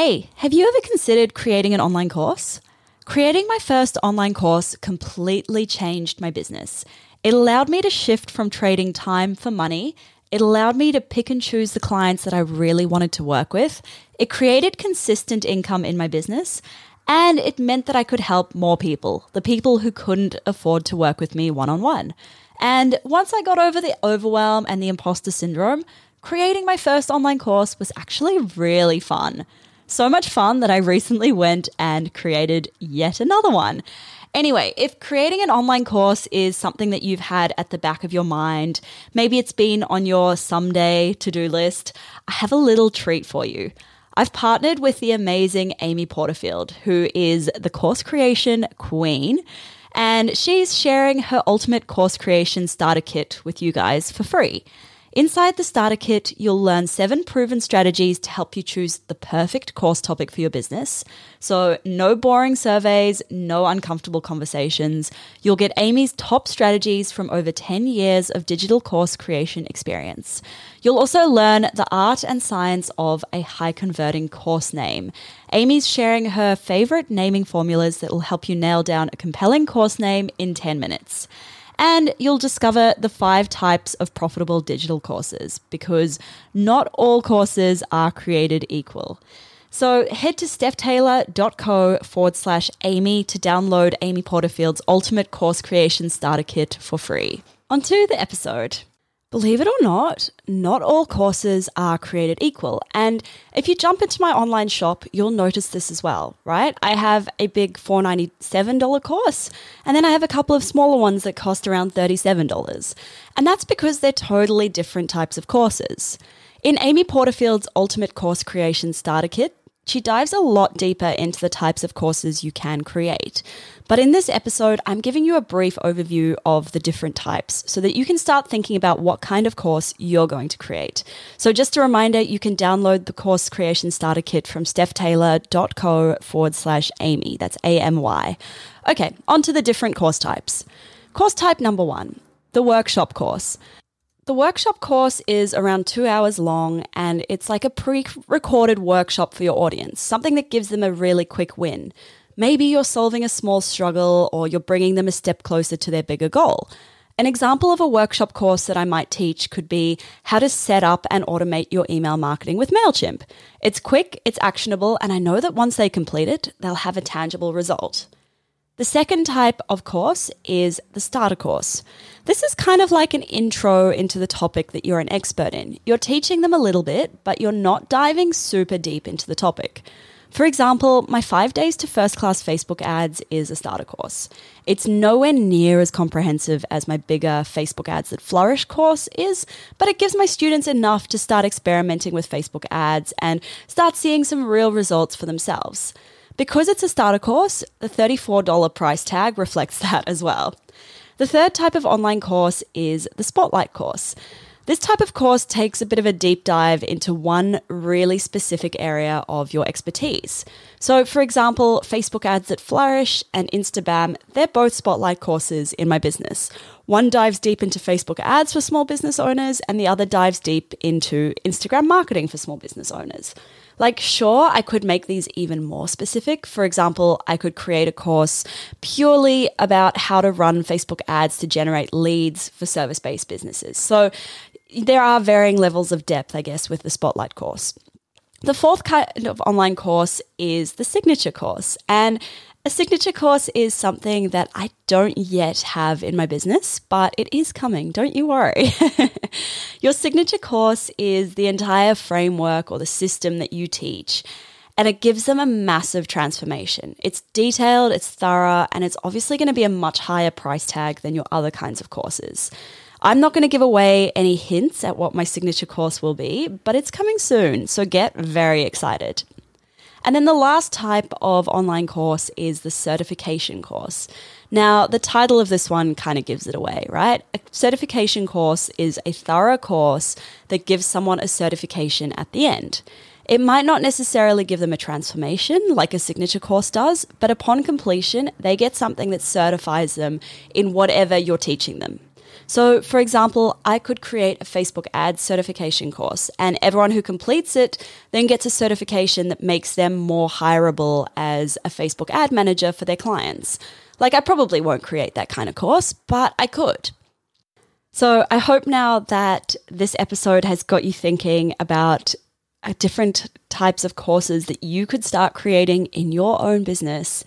Hey, have you ever considered creating an online course? Creating my first online course completely changed my business. It allowed me to shift from trading time for money. It allowed me to pick and choose the clients that I really wanted to work with. It created consistent income in my business. And it meant that I could help more people, the people who couldn't afford to work with me one on one. And once I got over the overwhelm and the imposter syndrome, creating my first online course was actually really fun. So much fun that I recently went and created yet another one. Anyway, if creating an online course is something that you've had at the back of your mind, maybe it's been on your someday to do list, I have a little treat for you. I've partnered with the amazing Amy Porterfield, who is the course creation queen, and she's sharing her ultimate course creation starter kit with you guys for free. Inside the starter kit, you'll learn seven proven strategies to help you choose the perfect course topic for your business. So, no boring surveys, no uncomfortable conversations. You'll get Amy's top strategies from over 10 years of digital course creation experience. You'll also learn the art and science of a high converting course name. Amy's sharing her favorite naming formulas that will help you nail down a compelling course name in 10 minutes. And you'll discover the five types of profitable digital courses because not all courses are created equal. So head to stephtaylor.co forward slash Amy to download Amy Porterfield's Ultimate Course Creation Starter Kit for free. On to the episode. Believe it or not, not all courses are created equal. And if you jump into my online shop, you'll notice this as well, right? I have a big $497 course, and then I have a couple of smaller ones that cost around $37. And that's because they're totally different types of courses. In Amy Porterfield's Ultimate Course Creation Starter Kit, she dives a lot deeper into the types of courses you can create. But in this episode, I'm giving you a brief overview of the different types so that you can start thinking about what kind of course you're going to create. So, just a reminder you can download the course creation starter kit from stephtaylor.co forward slash Amy. That's A M Y. Okay, on to the different course types. Course type number one the workshop course. The workshop course is around two hours long and it's like a pre recorded workshop for your audience, something that gives them a really quick win. Maybe you're solving a small struggle or you're bringing them a step closer to their bigger goal. An example of a workshop course that I might teach could be how to set up and automate your email marketing with MailChimp. It's quick, it's actionable, and I know that once they complete it, they'll have a tangible result. The second type of course is the starter course. This is kind of like an intro into the topic that you're an expert in. You're teaching them a little bit, but you're not diving super deep into the topic. For example, my five days to first class Facebook ads is a starter course. It's nowhere near as comprehensive as my bigger Facebook ads that flourish course is, but it gives my students enough to start experimenting with Facebook ads and start seeing some real results for themselves. Because it's a starter course, the $34 price tag reflects that as well. The third type of online course is the Spotlight course. This type of course takes a bit of a deep dive into one really specific area of your expertise. So, for example, Facebook ads that flourish and Instabam, they're both spotlight courses in my business. One dives deep into Facebook ads for small business owners, and the other dives deep into Instagram marketing for small business owners. Like, sure, I could make these even more specific. For example, I could create a course purely about how to run Facebook ads to generate leads for service based businesses. So, there are varying levels of depth, I guess, with the Spotlight course. The fourth kind of online course is the signature course. And a signature course is something that I don't yet have in my business, but it is coming. Don't you worry. Your signature course is the entire framework or the system that you teach. and it gives them a massive transformation. It's detailed, it's thorough, and it's obviously going to be a much higher price tag than your other kinds of courses. I'm not going to give away any hints at what my signature course will be, but it's coming soon, so get very excited. And then the last type of online course is the certification course. Now, the title of this one kind of gives it away, right? A certification course is a thorough course that gives someone a certification at the end. It might not necessarily give them a transformation like a signature course does, but upon completion, they get something that certifies them in whatever you're teaching them. So, for example, I could create a Facebook ads certification course, and everyone who completes it then gets a certification that makes them more hireable as a Facebook ad manager for their clients. Like, I probably won't create that kind of course, but I could. So, I hope now that this episode has got you thinking about uh, different types of courses that you could start creating in your own business.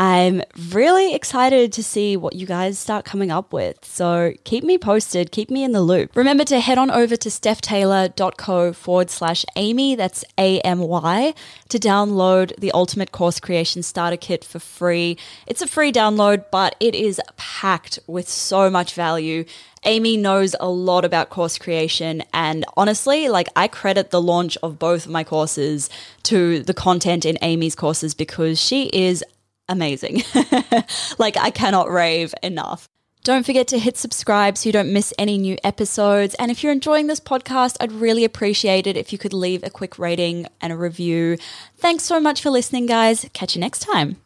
I'm really excited to see what you guys start coming up with. So keep me posted, keep me in the loop. Remember to head on over to stephtaylor.co forward slash Amy, that's A M Y, to download the Ultimate Course Creation Starter Kit for free. It's a free download, but it is packed with so much value. Amy knows a lot about course creation, and honestly, like I credit the launch of both of my courses to the content in Amy's courses because she is amazing. like, I cannot rave enough. Don't forget to hit subscribe so you don't miss any new episodes. And if you're enjoying this podcast, I'd really appreciate it if you could leave a quick rating and a review. Thanks so much for listening, guys. Catch you next time.